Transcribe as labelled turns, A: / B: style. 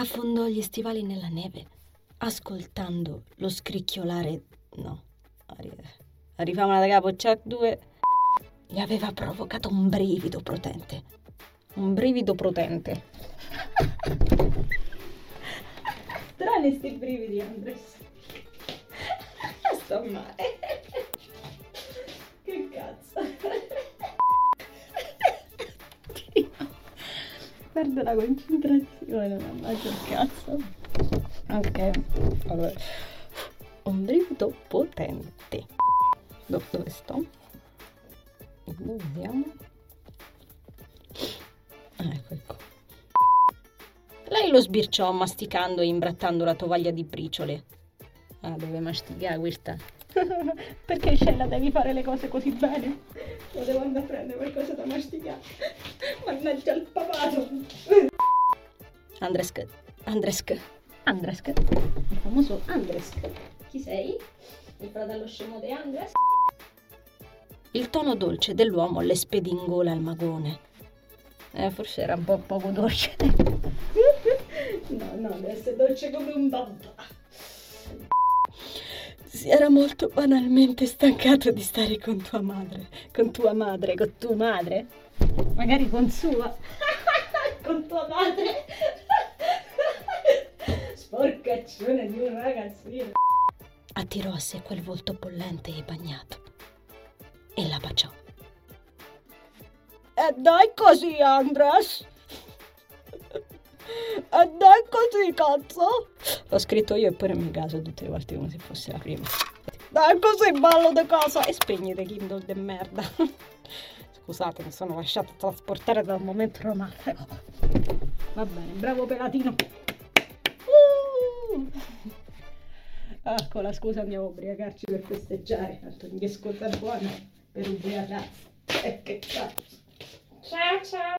A: affondò gli stivali nella neve, ascoltando lo scricchiolare. No, arri- arrivavano da capo, c'è due. Gli aveva provocato un brivido potente. Un brivido potente. Strani sti brividi, Andres. Sto male. Perdo la concentrazione, mannaggia il cazzo. Ok, allora. Un brivido potente. Do- dove sto? Vediamo. Ah, ecco, ecco. Lei lo sbirciò masticando e imbrattando la tovaglia di briciole. Ah, deve masticare questa. Perché Scella devi fare le cose così bene? Lo devo andare a prendere qualcosa da masticare. Mannaggia il papato. Andresk, Andresk, Andresk, il famoso Andresk. Chi sei? Il fratello scemo di Andresk? Il tono dolce dell'uomo le spedì in gola al magone. Eh, forse era un po' poco dolce. no, no, deve essere dolce come un babà. Si era molto banalmente stancato di stare con tua madre. Con tua madre, con tua madre? Magari con sua. con tua madre. Sporcaccione di un ragazzino. Attirò a sé quel volto bollente e bagnato e la baciò. E dai così, Andres! E dai così, cazzo! L'ho scritto io e poi non mi caso tutte le volte come se fosse la prima. Dai così, ballo di casa! E spegnete Kindle de merda. Scusate, mi sono lasciato trasportare dal momento romantico. Va bene, bravo pelatino. Con la scusa andiamo a ubriacarci per festeggiare. Tanto mi scusa buona per ubriacarsi. Eh, che cazzo. Ciao ciao.